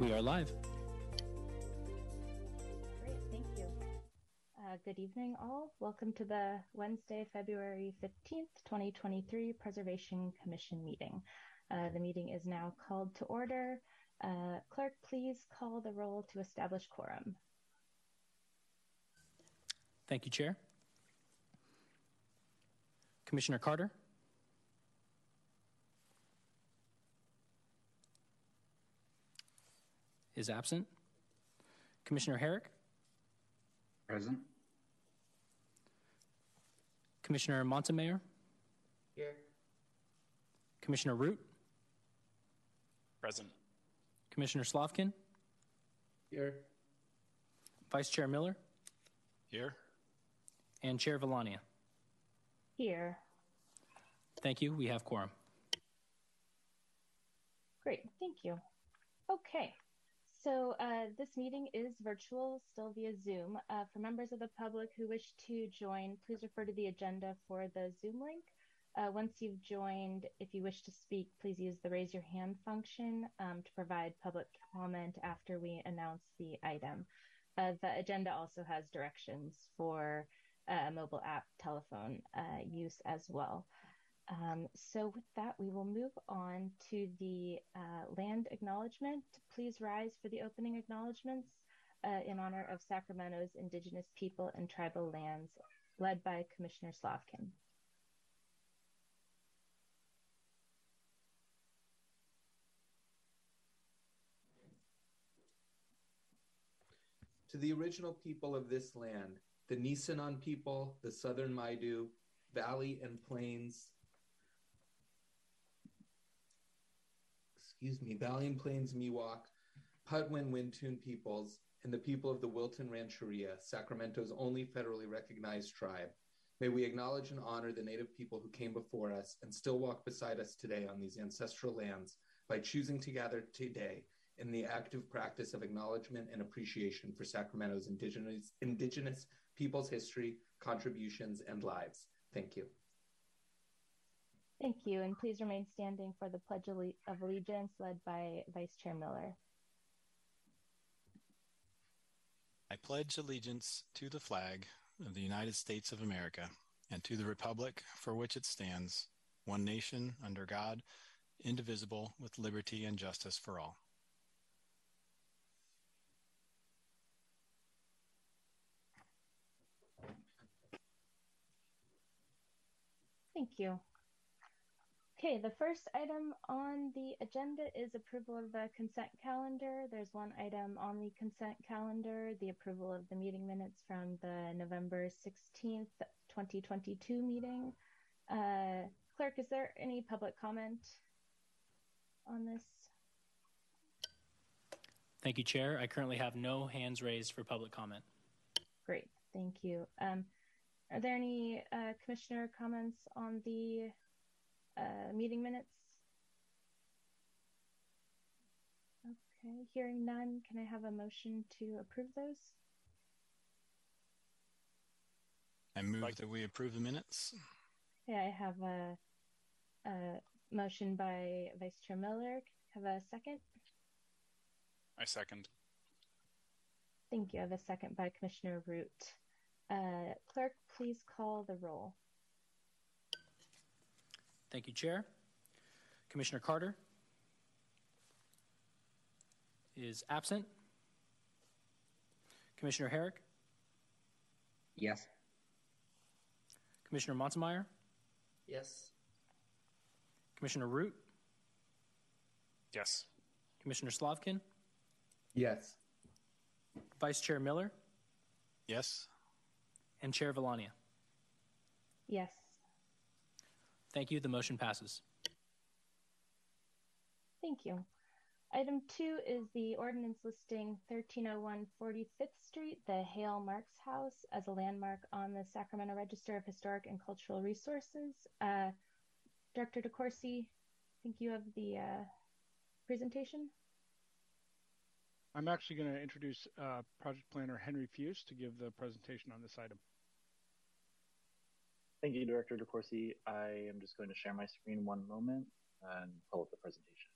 We are live. Great, thank you. Uh, good evening, all. Welcome to the Wednesday, February 15th, 2023 Preservation Commission meeting. Uh, the meeting is now called to order. Uh, clerk, please call the roll to establish quorum. Thank you, Chair. Commissioner Carter? Is absent. Commissioner Herrick? Present. Commissioner Montemayor? Here. Commissioner Root? Present. Commissioner Slavkin? Here. Vice Chair Miller? Here. And Chair Valania? Here. Thank you. We have quorum. Great, thank you. Okay, so uh, this meeting is virtual, still via Zoom. Uh, for members of the public who wish to join, please refer to the agenda for the Zoom link. Uh, once you've joined, if you wish to speak, please use the raise your hand function um, to provide public comment after we announce the item. Uh, the agenda also has directions for uh, mobile app telephone uh, use as well. Um, so with that, we will move on to the uh, land acknowledgement. Please rise for the opening acknowledgements uh, in honor of Sacramento's indigenous people and tribal lands, led by Commissioner Slavkin. To the original people of this land, the Nisenan people, the Southern Maidu, Valley and Plains, excuse me, Valley and Plains Miwok, Patwin Wintun peoples, and the people of the Wilton Rancheria, Sacramento's only federally recognized tribe. May we acknowledge and honor the Native people who came before us and still walk beside us today on these ancestral lands by choosing to gather today in the active practice of acknowledgement and appreciation for Sacramento's indigenous, indigenous people's history, contributions, and lives. Thank you. Thank you, and please remain standing for the Pledge of Allegiance led by Vice Chair Miller. I pledge allegiance to the flag of the United States of America and to the republic for which it stands, one nation under God, indivisible, with liberty and justice for all. Thank you. Okay, the first item on the agenda is approval of the consent calendar. There's one item on the consent calendar, the approval of the meeting minutes from the November 16th, 2022 meeting. Uh, clerk, is there any public comment on this? Thank you, Chair. I currently have no hands raised for public comment. Great, thank you. Um, are there any uh, commissioner comments on the uh, meeting minutes? Okay, hearing none, can I have a motion to approve those? I move that we approve the minutes. Okay, I have a, a motion by Vice Chair Miller. Have a second? I second. Thank you. I have a second by Commissioner Root. Uh, clerk, please call the roll. Thank you, Chair. Commissioner Carter is absent. Commissioner Herrick? Yes. Commissioner Montemayor? Yes. Commissioner Root? Yes. Commissioner Slavkin? Yes. Vice Chair Miller? Yes. And Chair Valania? Yes. Thank you. The motion passes. Thank you. Item two is the ordinance listing 1301 45th Street, the Hale Marks House, as a landmark on the Sacramento Register of Historic and Cultural Resources. Uh, Director DeCourcy, I think you have the uh, presentation. I'm actually going to introduce uh, project planner Henry Fuse to give the presentation on this item. Thank you, Director DeCourcy. I am just going to share my screen one moment and pull up the presentation.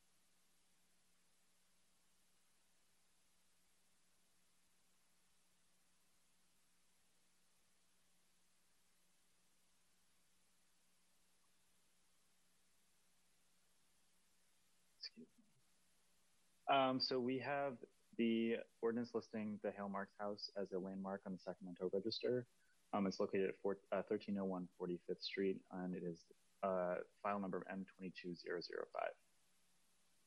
Um, so we have the ordinance listing the Hale Marks House as a landmark on the Sacramento Register. Um, it's located at four, uh, 1301 45th Street, and it is uh, file number M22005.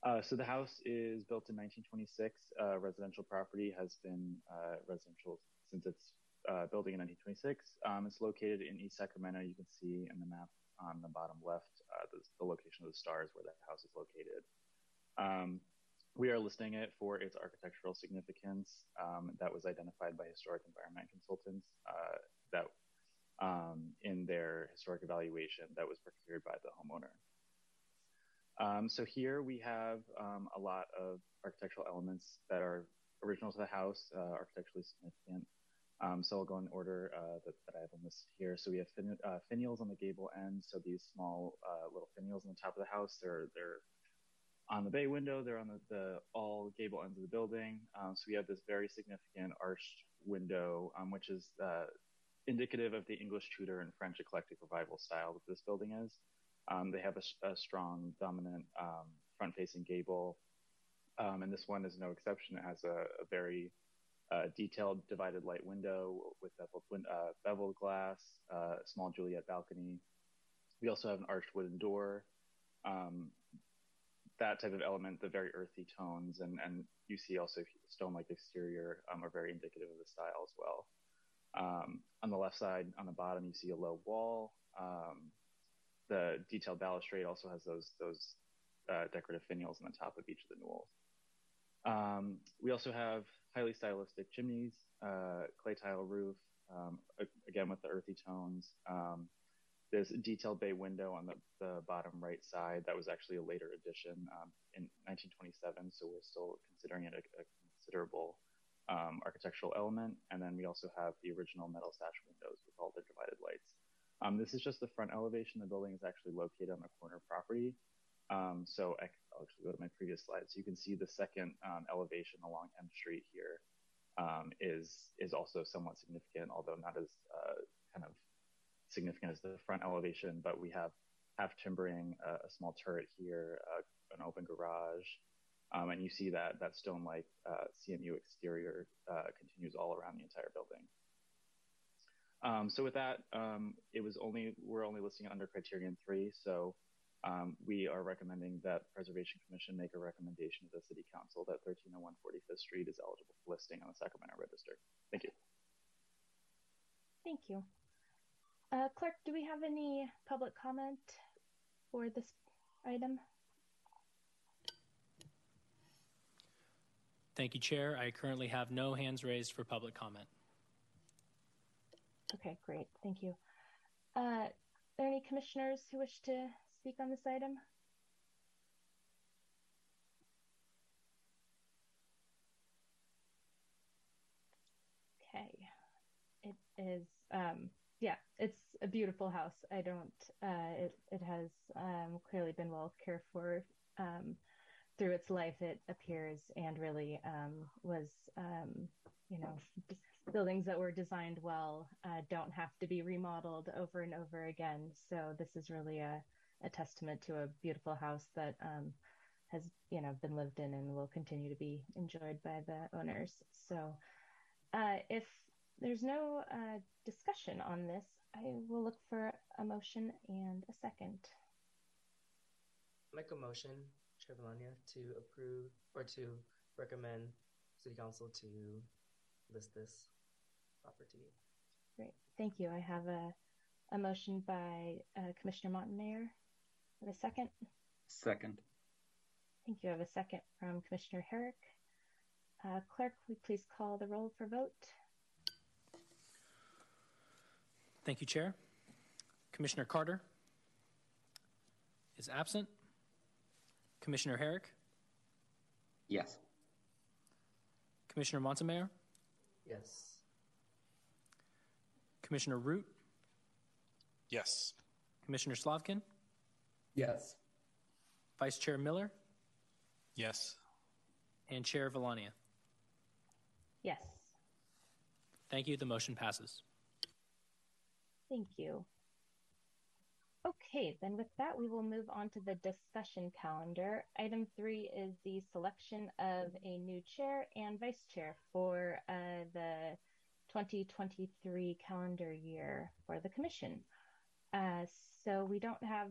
Uh, so the house is built in 1926. Uh, residential property has been uh, residential since its uh, building in 1926. Um, it's located in East Sacramento. You can see in the map on the bottom left the, the, location of the stars where that house is located. Um, we are listing it for its architectural significance um, that was identified by historic environment consultants uh, that um, in their historic evaluation that was procured by the homeowner. Um, so here we have um, a lot of architectural elements that are original to the house, uh, architecturally significant. Um, so I'll go in order uh, that, that, I have listed here. So we have fin- uh, finials on the gable end. So these small uh, little finials on the top of the house, they're they're on the bay window. They're on the, the all gable ends of the building. Um, so we have this very significant arched window, um, which is uh, indicative of the English Tudor and French eclectic revival style that this building is. Um, they have a, a strong, dominant um, front-facing gable, um, and this one is no exception. It has a, a very uh, detailed divided light window with beveled, uh, beveled glass, uh, small Juliet balcony. We also have an arched wooden door. Um, that type of element, the very earthy tones, and, and you see also stone-like exterior um, are very indicative of the style as well. Um, on the left side, on the bottom, you see a low wall. Um, the detailed balustrade also has those those uh, decorative finials on the top of each of the newels. Um, we also have highly stylistic chimneys, uh, clay tile roof, um, again with the earthy tones. Um, there's a detailed bay window on the, the, bottom right side that was actually a later addition um, in 1927, so we're still considering it a, a considerable um, architectural element. And then we also have the original metal sash windows with all the divided lights. Um, this is just the front elevation. The building is actually located on the corner property. Um, so I, will actually go to my previous slide. So you can see the second um, elevation along M Street here um, is is also somewhat significant, although not as uh, kind of significant as the front elevation. But we have half timbering, uh, a small turret here, uh, an open garage, um, and you see that that stone-like uh, CMU exterior uh, continues all around the entire building. Um, so with that, um, it was only we're only listing it under criterion three. So um, we are recommending that Preservation Commission make a recommendation to the City Council that 1301 45th Street is eligible for listing on the Sacramento Register. Thank you. Thank you. Uh, Clerk, do we have any public comment for this item? Thank you, Chair. I currently have no hands raised for public comment. Okay, great. Thank you. Uh, are there any commissioners who wish to speak on this item? Okay. It is, um, yeah, it's a beautiful house. I don't, uh, it, it has um, clearly been well cared for um, through its life, it appears, and really um, was, um, you know, buildings that were designed well uh, don't have to be remodeled over and over again. So this is really a, a testament to a beautiful house that um, has you know been lived in and will continue to be enjoyed by the owners. So uh, if there's no uh, discussion on this, I will look for a motion and a second. Make a motion, Chair Valania, to approve or to recommend City Council to list this property. Great, thank you. I have a, a motion by uh, Commissioner Montemayor. Have a second? Second. Thank you. I have a second from Commissioner Herrick. Uh, clerk, will you please call the roll for vote? Thank you, Chair. Commissioner Carter is absent. Commissioner Herrick? Yes. Commissioner Montemayor? Yes. Commissioner Root? Yes. Commissioner Slavkin? Yes. Vice Chair Miller? Yes. And Chair Valania? Yes. Thank you. The motion passes. Thank you. Okay, then with that, we will move on to the discussion calendar. Item three is the selection of a new chair and vice chair for uh, the 2023 calendar year for the commission. Uh, so we don't have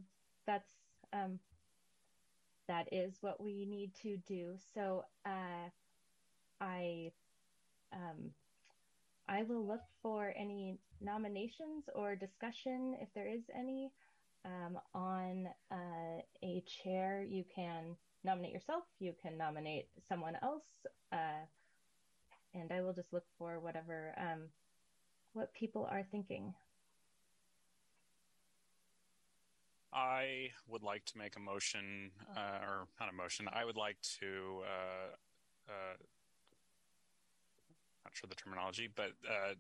that's um, that is what we need to do. So uh, I um, I will look for any nominations or discussion if there is any um, on uh, a chair. You can nominate yourself. You can nominate someone else, uh, and I will just look for whatever um, what people are thinking. I would like to make a motion, uh, or not a motion. I would like to, uh, uh, not sure the terminology, but uh,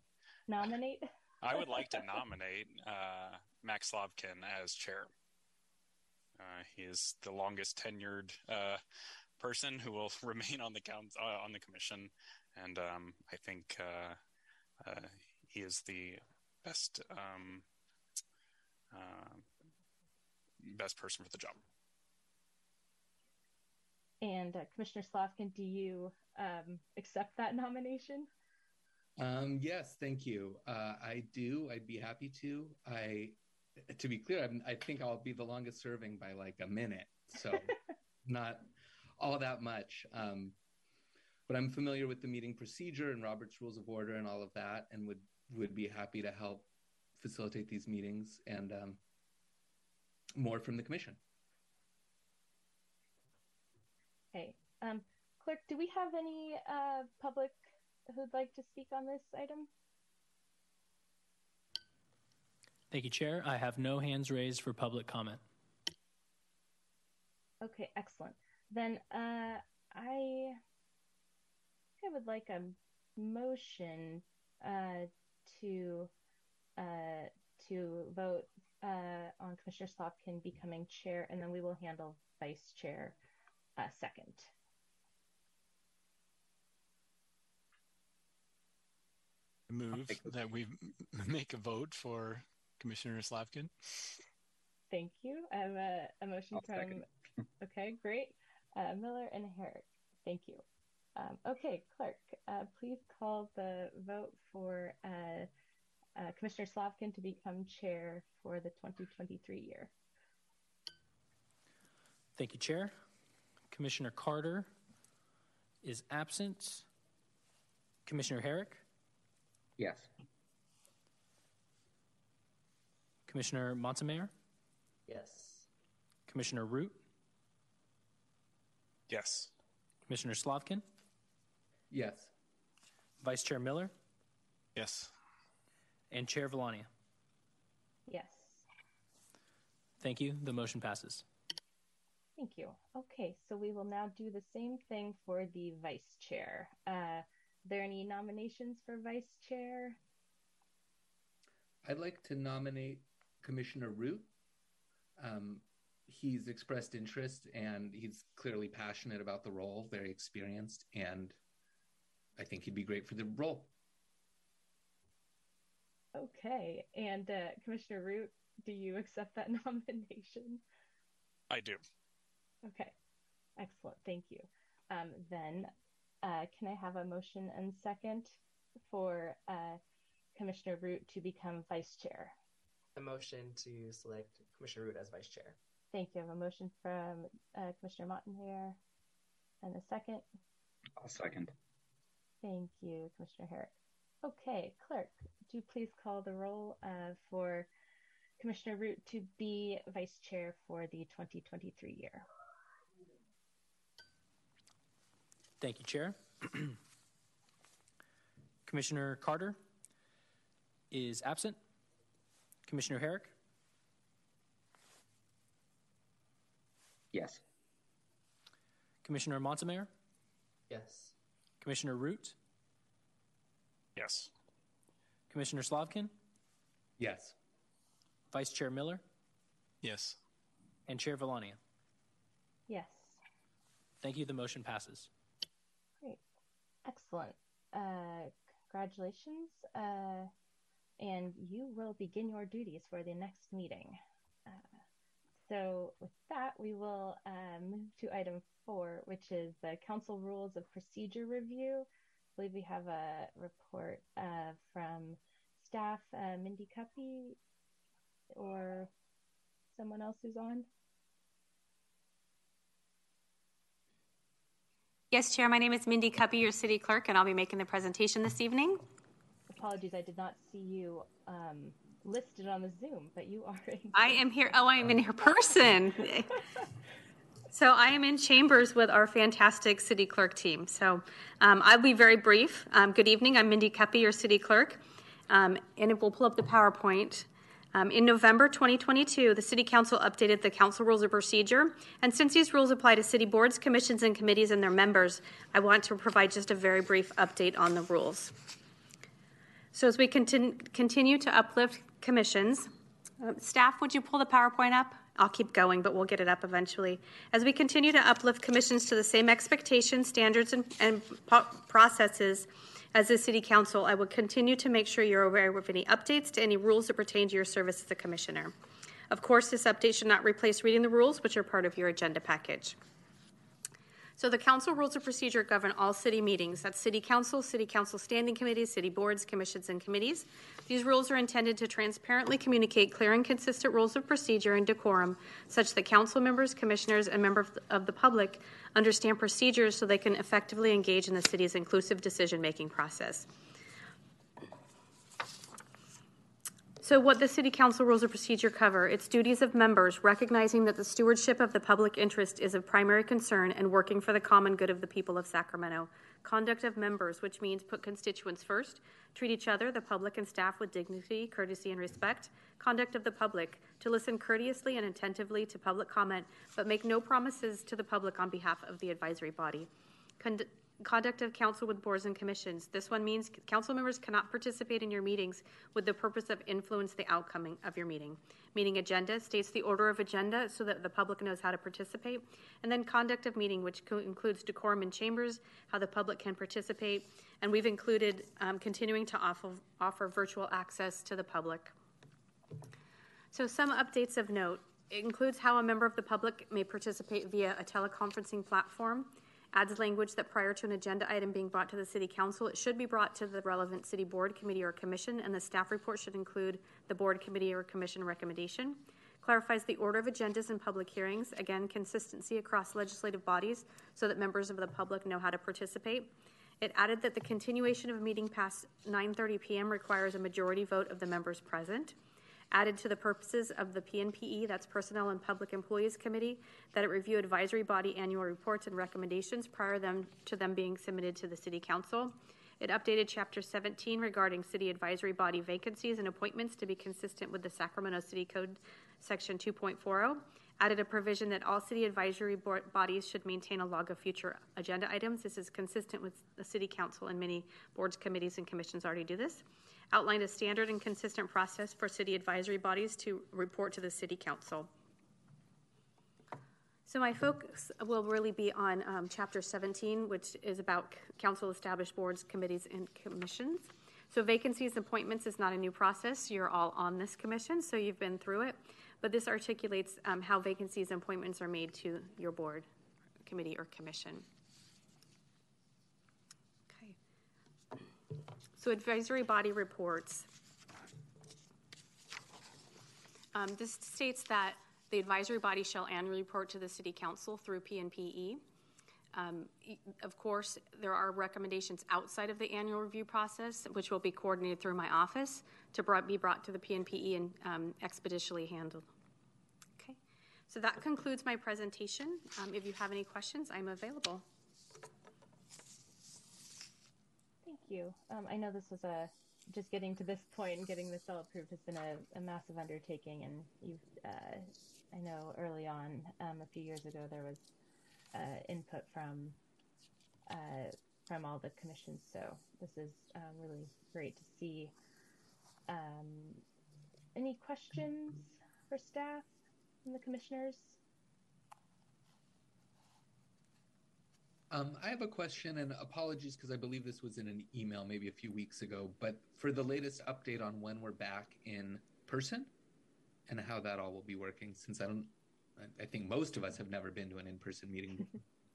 Nominate. I would like to nominate uh, Max Slavkin as chair. Uh, he is the longest tenured uh, person who will remain on the count, uh, on the commission, and um, I think uh, uh, he is the best um, uh, best person for the job. And uh, Commissioner Slavkin, do you um, accept that nomination? Um, yes, thank you. Uh, I do. I'd be happy to. I, to be clear, I'm, I think I'll be the longest serving by like a minute, so not all that much. Um, but I'm familiar with the meeting procedure and Robert's Rules of Order and all of that, and would would be happy to help facilitate these meetings and um, more from the commission. Okay. Um, clerk, do we have any uh, public who'd like to speak on this item? Thank you, Chair. I have no hands raised for public comment. Okay, excellent. Then uh, I, I would like a motion uh, to uh, to vote uh, on Commissioner Slavkin becoming chair, and then we will handle vice chair uh, second. Move that we make a vote for Commissioner Slavkin. Thank you. I have a, a motion I'll from. Okay, great. Uh, Miller and Herrick. Thank you. Um, okay, clerk, uh, please call the vote for uh, uh, Commissioner Slavkin to become chair for the 2023 year. Thank you, Chair. Commissioner Carter is absent. Commissioner Herrick, Yes. Commissioner Montemayor, Yes. Commissioner Root, Yes. Commissioner Slavkin, Yes. Vice Chair Miller, Yes. and Chair Valania. Yes. Thank you. The motion passes. Thank you. Okay, so we will now do the same thing for the vice chair. Uh, are there any nominations for vice chair? I'd like to nominate Commissioner Root. Um, he's expressed interest and he's clearly passionate about the role, very experienced, and I think he'd be great for the role. Okay, and uh, Commissioner Root, do you accept that nomination? I do. Okay, excellent. Thank you. Um, then, uh, can I have a motion and second for uh, Commissioner Root to become vice chair? A motion to select Commissioner Root as vice chair. Thank you. I have a motion from uh, Commissioner here, and a second. I'll second. Thank you, Commissioner Herrick. Okay, clerk, do you please call the roll uh, for Commissioner Root to be vice chair for the 2023 year? Thank you, Chair. Commissioner Carter is absent. Commissioner Herrick, Yes. Commissioner Montemayor, Yes. Commissioner Root, Yes. Commissioner Slavkin, Yes. Vice Chair Miller, Yes. and Chair Valania. Yes. Thank you. The motion passes. Great. Excellent. Uh, congratulations. Uh, and you will begin your duties for the next meeting. Uh, so with that, we will um, move to item four, which is the council rules of procedure review. I believe we have a report uh, from staff, uh, Mindy Cuppy, or someone else who's on. Yes, Chair. My name is Mindy Cuppy, your city clerk, and I'll be making the presentation this evening. Apologies, I did not see you um, listed on the Zoom, but you are. In- I am here. Oh, I am in here person. so I am in chambers with our fantastic city clerk team. So um, I'll be very brief. Um, good evening. I'm Mindy Cuppy, your city clerk, um, and we'll pull up the PowerPoint. Um, in November 2022, the City Council updated the Council Rules of Procedure, and since these rules apply to city boards, commissions, and committees and their members, I want to provide just a very brief update on the rules. So, as we continue, to uplift commissions, uh, staff, would you pull the PowerPoint up? I'll keep going, but we'll get it up eventually. As we continue to uplift commissions to the same expectations, standards, and, and po- processes as the City Council, I will continue to make sure you're aware of any updates to any rules that pertain to your service as a commissioner. Of course, this update should not replace reading the rules, which are part of your agenda package. So the council rules of procedure govern all city meetings. That's city council, city council standing committees, city boards, commissions, and committees. These rules are intended to transparently communicate clear and consistent rules of procedure and decorum, such that council members, commissioners, and members of the public understand procedures so they can effectively engage in the city's inclusive decision-making process. So, what the City Council Rules of Procedure cover its duties of members, recognizing that the stewardship of the public interest is of primary concern and working for the common good of the people of Sacramento. Conduct of members, which means put constituents first, treat each other, the public and staff, with dignity, courtesy, and respect. Conduct of the public, to listen courteously and attentively to public comment, but make no promises to the public on behalf of the advisory body. Conduct of council with boards and commissions. This one means council members cannot participate in your meetings with the purpose of influence the outcome of your meeting. Meeting agenda states the order of agenda so that the public knows how to participate. And then conduct of meeting, which co- includes decorum in chambers, how the public can participate. And we've included um, continuing to offer, offer virtual access to the public. So some updates of note. It includes how a member of the public may participate via a teleconferencing platform adds language that prior to an agenda item being brought to the City Council, it should be brought to the relevant City Board, Committee, or Commission, and the staff report should include the Board, Committee, or Commission recommendation. Clarifies the order of agendas and public hearings, again, consistency across legislative bodies so that members of the public know how to participate. It added that the continuation of a meeting past 9:30 p.m. requires a majority vote of the members present added to the purposes of the PNPE, that's Personnel and Public Employees Committee, that it review advisory body annual reports and recommendations prior them, to them being submitted to the City Council. It updated Chapter 17 regarding city advisory body vacancies and appointments to be consistent with the Sacramento City Code, Section 2.40. Added a provision that all city advisory board bodies should maintain a log of future agenda items. This is consistent with the City Council and many boards, committees, and commissions already do this outlined a standard and consistent process for city advisory bodies to report to the City Council. So my focus will really be on um, Chapter 17, which is about council established boards, committees, and commissions. So vacancies and appointments is not a new process. You're all on this commission, so you've been through it. But this articulates um, how vacancies and appointments are made to your board, committee, or commission. So advisory body reports. Um, this states that the advisory body shall annually report to the City Council through PNPE. Um, of course, there are recommendations outside of the annual review process, which will be coordinated through my office to brought, be brought to the PNPE and um, expeditiously handled. Okay, so that concludes my presentation. Um, if you have any questions, I'm available. You. Um, I know this was a just getting to this point and getting this all approved has been a, a massive undertaking, and you've. Uh, I know early on, um, a few years ago, there was uh, input from uh, from all the commissions. So this is uh, really great to see. Um, any questions for staff and the commissioners? Um, I have a question, and apologies because I believe this was in an email maybe a few weeks ago. But for the latest update on when we're back in person and how that all will be working, since I don't I think most of us have never been to an in-person meeting.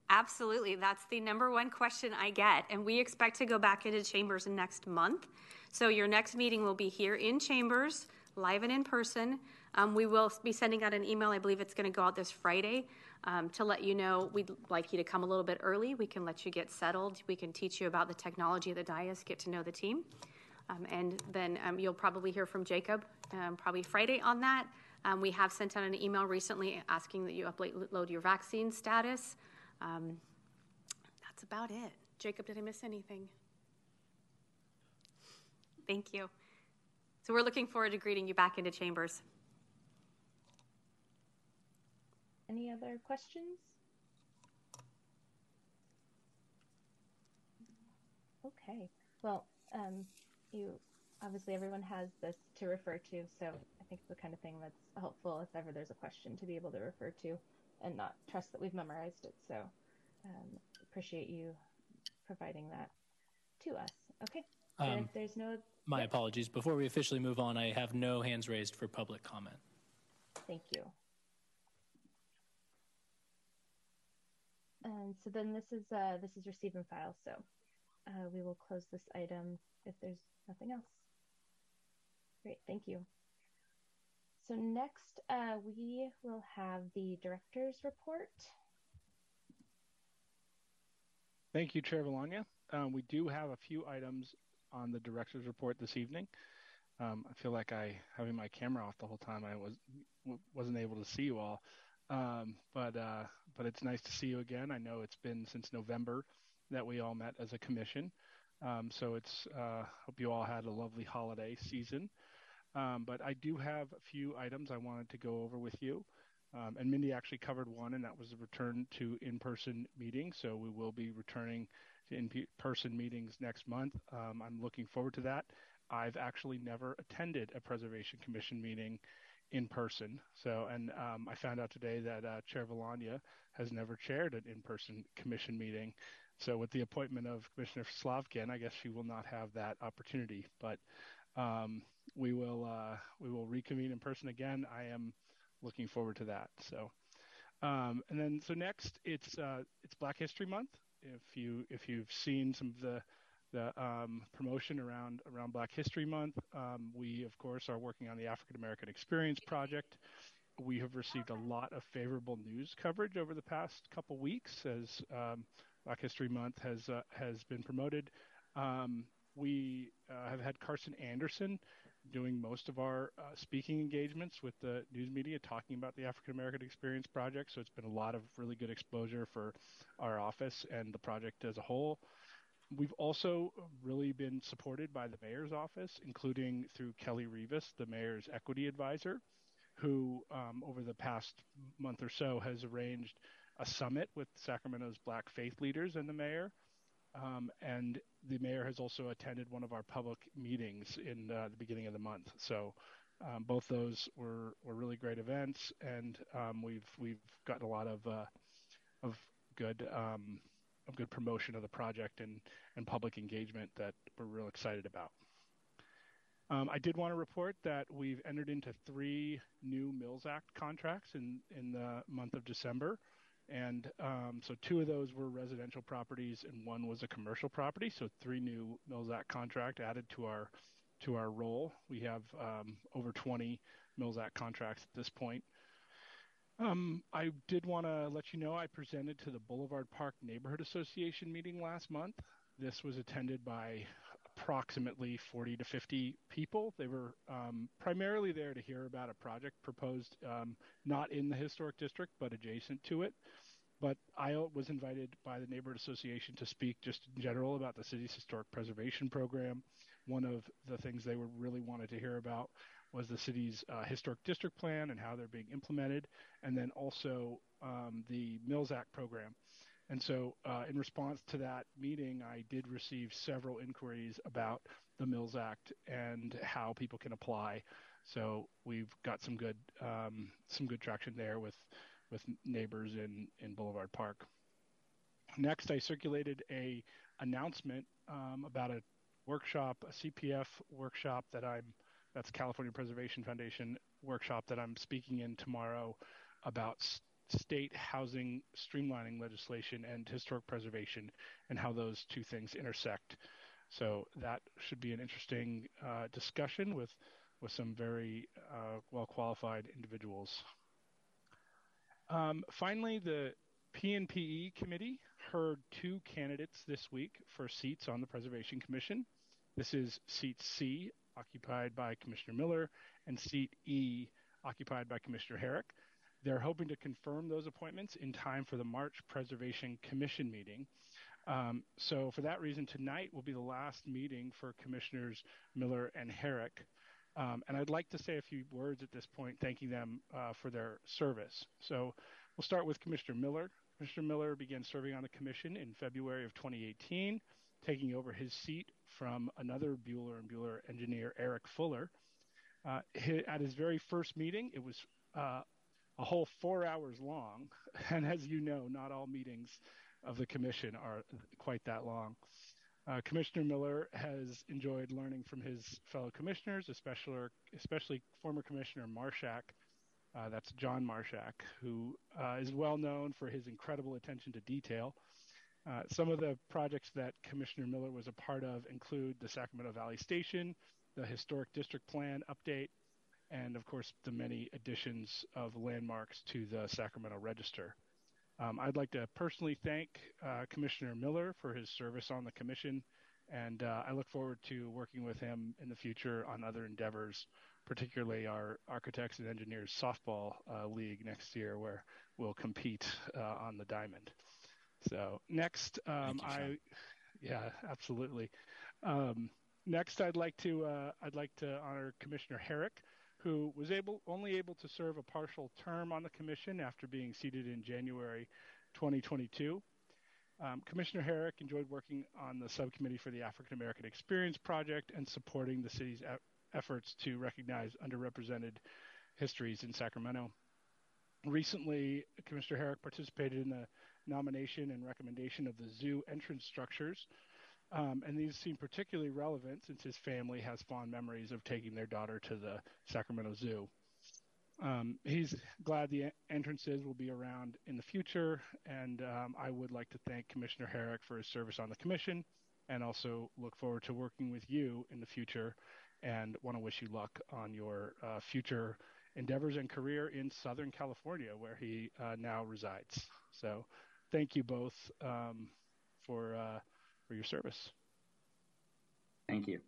Absolutely. That's the number one question I get. And we expect to go back into chambers next month. So your next meeting will be here in chambers, live and in person. Um, we will be sending out an email. I believe it's going to go out this Friday um, to let you know we'd like you to come a little bit early. We can let you get settled. We can teach you about the technology of the dais, get to know the team. Um, and then um, you'll probably hear from Jacob um, probably Friday on that. Um, we have sent out an email recently asking that you upload your vaccine status. That's about it. Jacob, did I miss anything? Thank you. So we're looking forward to greeting you back into chambers. Any other questions? Okay. Well, um, you obviously everyone has this to refer to, so I think it's the kind of thing that's helpful if ever there's a question to be able to refer to and not trust that we've memorized it. So um, appreciate you providing that to us. Okay. Um, if there's no. My apologies. Before we officially move on, I have no hands raised for public comment. Thank you. And so then this is uh, this is receive and file. So uh, we will close this item if there's nothing else. Great, thank you. So next, uh, we will have the director's report. Thank you, Chair Valania. Um, we do have a few items on the director's report this evening. Um, I feel like I having my camera off the whole time. I was wasn't able to see you all, um, but uh, but it's nice to see you again. I know it's been since November that we all met as a commission, um, so it's uh, hope you all had a lovely holiday season. Um, but I do have a few items I wanted to go over with you. Um, and Mindy actually covered one, and that was the return to in-person meetings. So we will be returning to in-person meetings next month. Um, I'm looking forward to that. I've actually never attended a Preservation Commission meeting in person. So, and um, I found out today that uh, Chair Valania has never chaired an in-person commission meeting. So, with the appointment of Commissioner Slavkin, I guess she will not have that opportunity. But um, we will uh, we will reconvene in person again. I am looking forward to that. So, um, and then so next it's uh, it's Black History Month. If you if you've seen some of the the um, promotion around around Black History Month, um, we of course are working on the African American Experience Project. We have received a lot of favorable news coverage over the past couple weeks as um, Black History Month has uh, has been promoted. Um, we uh, have had Carson Anderson doing most of our uh, speaking engagements with the news media, talking about the African American Experience Project. So it's been a lot of really good exposure for our office and the project as a whole. We've also really been supported by the mayor's office, including through Kelly Rivas, the mayor's equity advisor, who um, over the past month or so has arranged a summit with Sacramento's Black faith leaders and the mayor um, and the mayor has also attended one of our public meetings in uh, the beginning of the month. So um, both those were, were really great events, and um, we've we've gotten a lot of uh, of good um, of good promotion of the project and and public engagement that we're real excited about. Um, I did want to report that we've entered into three new Mills Act contracts in in the month of December. And um, so two of those were residential properties, and one was a commercial property. So three new Mills Act contract added to our to our roll. We have um, over 20 Mills Act contracts at this point. Um, I did want to let you know I presented to the Boulevard Park Neighborhood Association meeting last month. This was attended by approximately 40 to 50 people. They were um, primarily there to hear about a project proposed um, not in the historic district but adjacent to it. But I was invited by the Neighborhood Association to speak just in general about the city's historic preservation program. One of the things they were really wanted to hear about was the city's uh, historic district plan and how they're being implemented, and then also um, the Mills Act program. And so, uh, in response to that meeting, I did receive several inquiries about the Mills Act and how people can apply. So we've got some good um, some good traction there with with neighbors in in Boulevard Park. Next, I circulated a announcement um, about a workshop, a CPF workshop that I'm that's California Preservation Foundation workshop that I'm speaking in tomorrow about s- state housing streamlining legislation and historic preservation and how those two things intersect. So that should be an interesting uh, discussion with with some very uh, well qualified individuals. Um, finally, the PNPE committee heard two candidates this week for seats on the Preservation Commission. This is seat C, occupied by Commissioner Miller, and seat E, occupied by Commissioner Herrick. They're hoping to confirm those appointments in time for the March Preservation Commission meeting. Um, so, for that reason, tonight will be the last meeting for Commissioners Miller and Herrick. Um, and I'd like to say a few words at this point, thanking them uh, for their service. So, we'll start with Commissioner Miller. Commissioner Miller began serving on the commission in February of 2018, taking over his seat from another Buehler and Buehler engineer, Eric Fuller. Uh, at his very first meeting, it was uh, a whole four hours long. And as you know, not all meetings of the commission are quite that long. Uh, Commissioner Miller has enjoyed learning from his fellow commissioners, especially, especially former Commissioner Marshak. Uh, that's John Marshak, who uh, is well known for his incredible attention to detail. Uh, some of the projects that Commissioner Miller was a part of include the Sacramento Valley Station, the Historic District Plan update, and of course the many additions of landmarks to the Sacramento Register. Um, I'd like to personally thank uh, Commissioner Miller for his service on the commission, and uh, I look forward to working with him in the future on other endeavors, particularly our Architects and Engineers Softball uh, League next year, where we'll compete uh, on the diamond. So next, um, you, I, yeah, absolutely. Um, next, I'd like to uh, I'd like to honor Commissioner Herrick who was able only able to serve a partial term on the commission after being seated in January 2022. Um, Commissioner Herrick enjoyed working on the subcommittee for the African American Experience Project and supporting the city's e- efforts to recognize underrepresented histories in Sacramento. Recently, Commissioner Herrick participated in the nomination and recommendation of the zoo entrance structures um, and these seem particularly relevant since his family has fond memories of taking their daughter to the Sacramento Zoo. Um, he's glad the entrances will be around in the future, and um, I would like to thank Commissioner Herrick for his service on the commission, and also look forward to working with you in the future, and want to wish you luck on your uh, future endeavors and career in Southern California, where he uh, now resides. So, thank you both um, for. Uh, for your service. Thank you.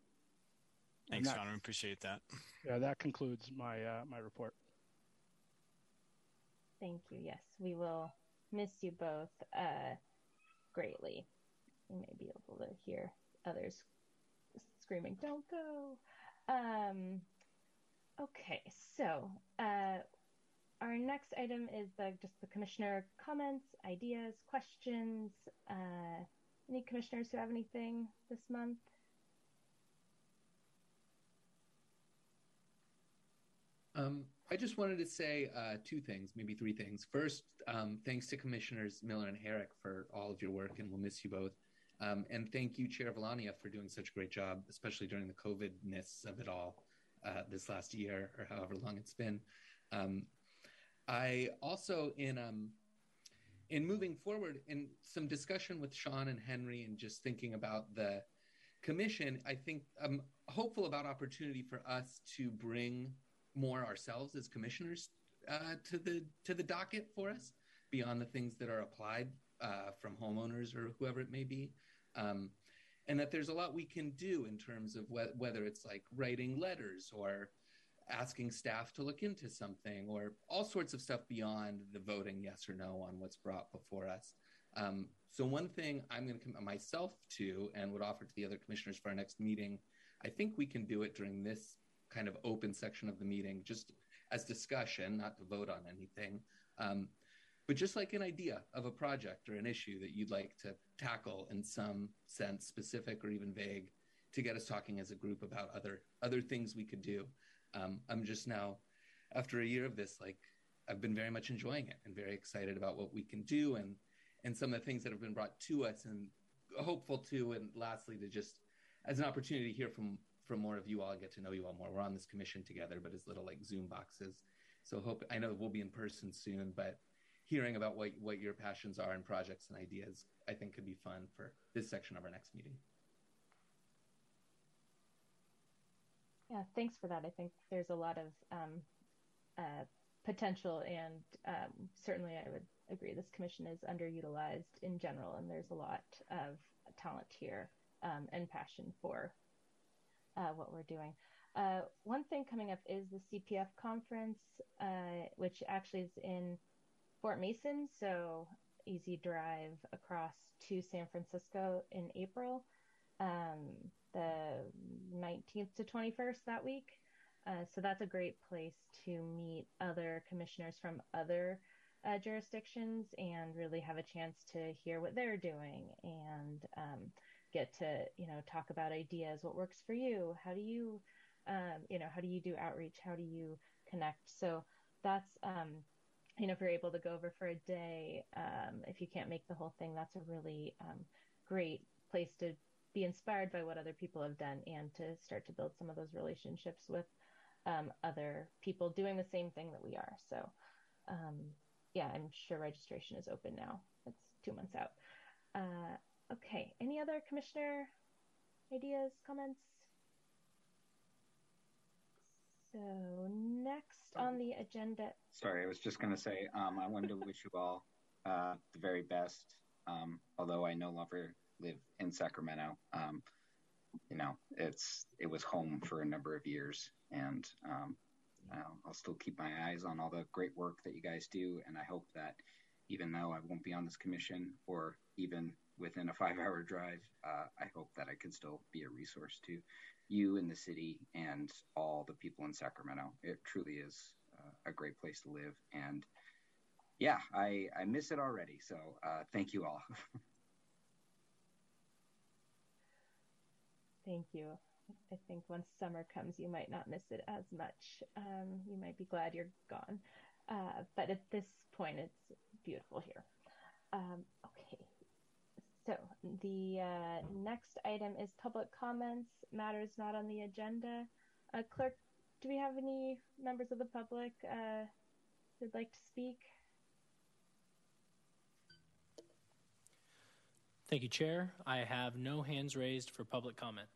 Thanks, John. We appreciate that. Yeah, that concludes my uh, my report. Thank you. Yes, we will miss you both uh, greatly. You may be able to hear others screaming, "Don't go!" Um, okay, so uh, our next item is the just the commissioner comments, ideas, questions. Uh, any commissioners who have anything this month? Um, I just wanted to say uh, two things, maybe three things. First, um, thanks to Commissioners Miller and Herrick for all of your work, and we'll miss you both. Um, and thank you, Chair Valania, for doing such a great job, especially during the COVID-ness of it all uh, this last year or however long it's been. Um, I also, in um, in moving forward, in some discussion with Sean and Henry, and just thinking about the commission, I think I'm hopeful about opportunity for us to bring more ourselves as commissioners uh, to the to the docket for us beyond the things that are applied uh, from homeowners or whoever it may be. Um, and that there's a lot we can do in terms of wh- whether it's like writing letters or asking staff to look into something or all sorts of stuff beyond the voting yes or no on what's brought before us. Um, so one thing I'm going to commit myself to and would offer to the other commissioners for our next meeting, I think we can do it during this kind of open section of the meeting, just as discussion, not to vote on anything. Um, but just like an idea of a project or an issue that you'd like to tackle in some sense, specific or even vague, to get us talking as a group about other other things we could do. Um, I'm just now, after a year of this, like I've been very much enjoying it and very excited about what we can do and and some of the things that have been brought to us and hopeful to. And lastly to just as an opportunity to hear from from more of you all get to know you all more. We're on this commission together but as little like zoom boxes. So hope I know we'll be in person soon, but hearing about what what your passions are and projects and ideas, I think could be fun for this section of our next meeting. Yeah, thanks for that. I think there's a lot of um, uh, potential, and um, certainly I would agree this commission is underutilized in general, and there's a lot of talent here um, and passion for uh, what we're doing. Uh, one thing coming up is the CPF conference, uh, which actually is in Fort Mason, so easy drive across to San Francisco in April. Um, the 19th to 21st that week. Uh, so that's a great place to meet other commissioners from other uh, jurisdictions and really have a chance to hear what they're doing and um, get to you know talk about ideas. What works for you? How do you um, you know how do you do outreach? How do you connect? So that's um, you know if you're able to go over for a day um, if you can't make the whole thing that's a really um, great place to be inspired by what other people have done and to start to build some of those relationships with um, other people doing the same thing that we are. So, um, yeah, I'm sure registration is open now. It's two months out. Uh, okay. Any other commissioner ideas, comments? So next on the agenda. Sorry, I was just going to say um, I wanted to wish you all uh, the very best. Um, although I no longer live in Sacramento. Um, you know, it's it was home for a number of years, and um, I'll still keep my eyes on all the great work that you guys do. And I hope that even though I won't be on this commission, or even within a five-hour drive, uh, I hope that I can still be a resource to you in the city and all the people in Sacramento. It truly is uh, a great place to live, and yeah, I I miss it already. So uh, thank you all. Thank you. I think once summer comes, you might not miss it as much. Um, you might be glad you're gone. Uh, but at this point, it's beautiful here. Um, okay. So the uh, next item is public comments, matters not on the agenda. Uh, clerk, do we have any members of the public uh, who'd like to speak? Thank you, Chair. I have no hands raised for public comment.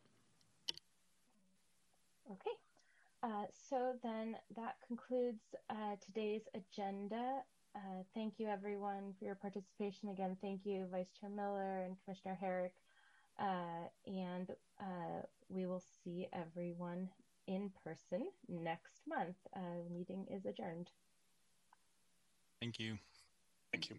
Okay. Uh, so then that concludes uh, today's agenda. Uh, thank you, everyone, for your participation. Again, thank you, Vice Chair Miller and Commissioner Herrick. Uh, and uh, we will see everyone in person next month. Uh, meeting is adjourned. Thank you. Thank you.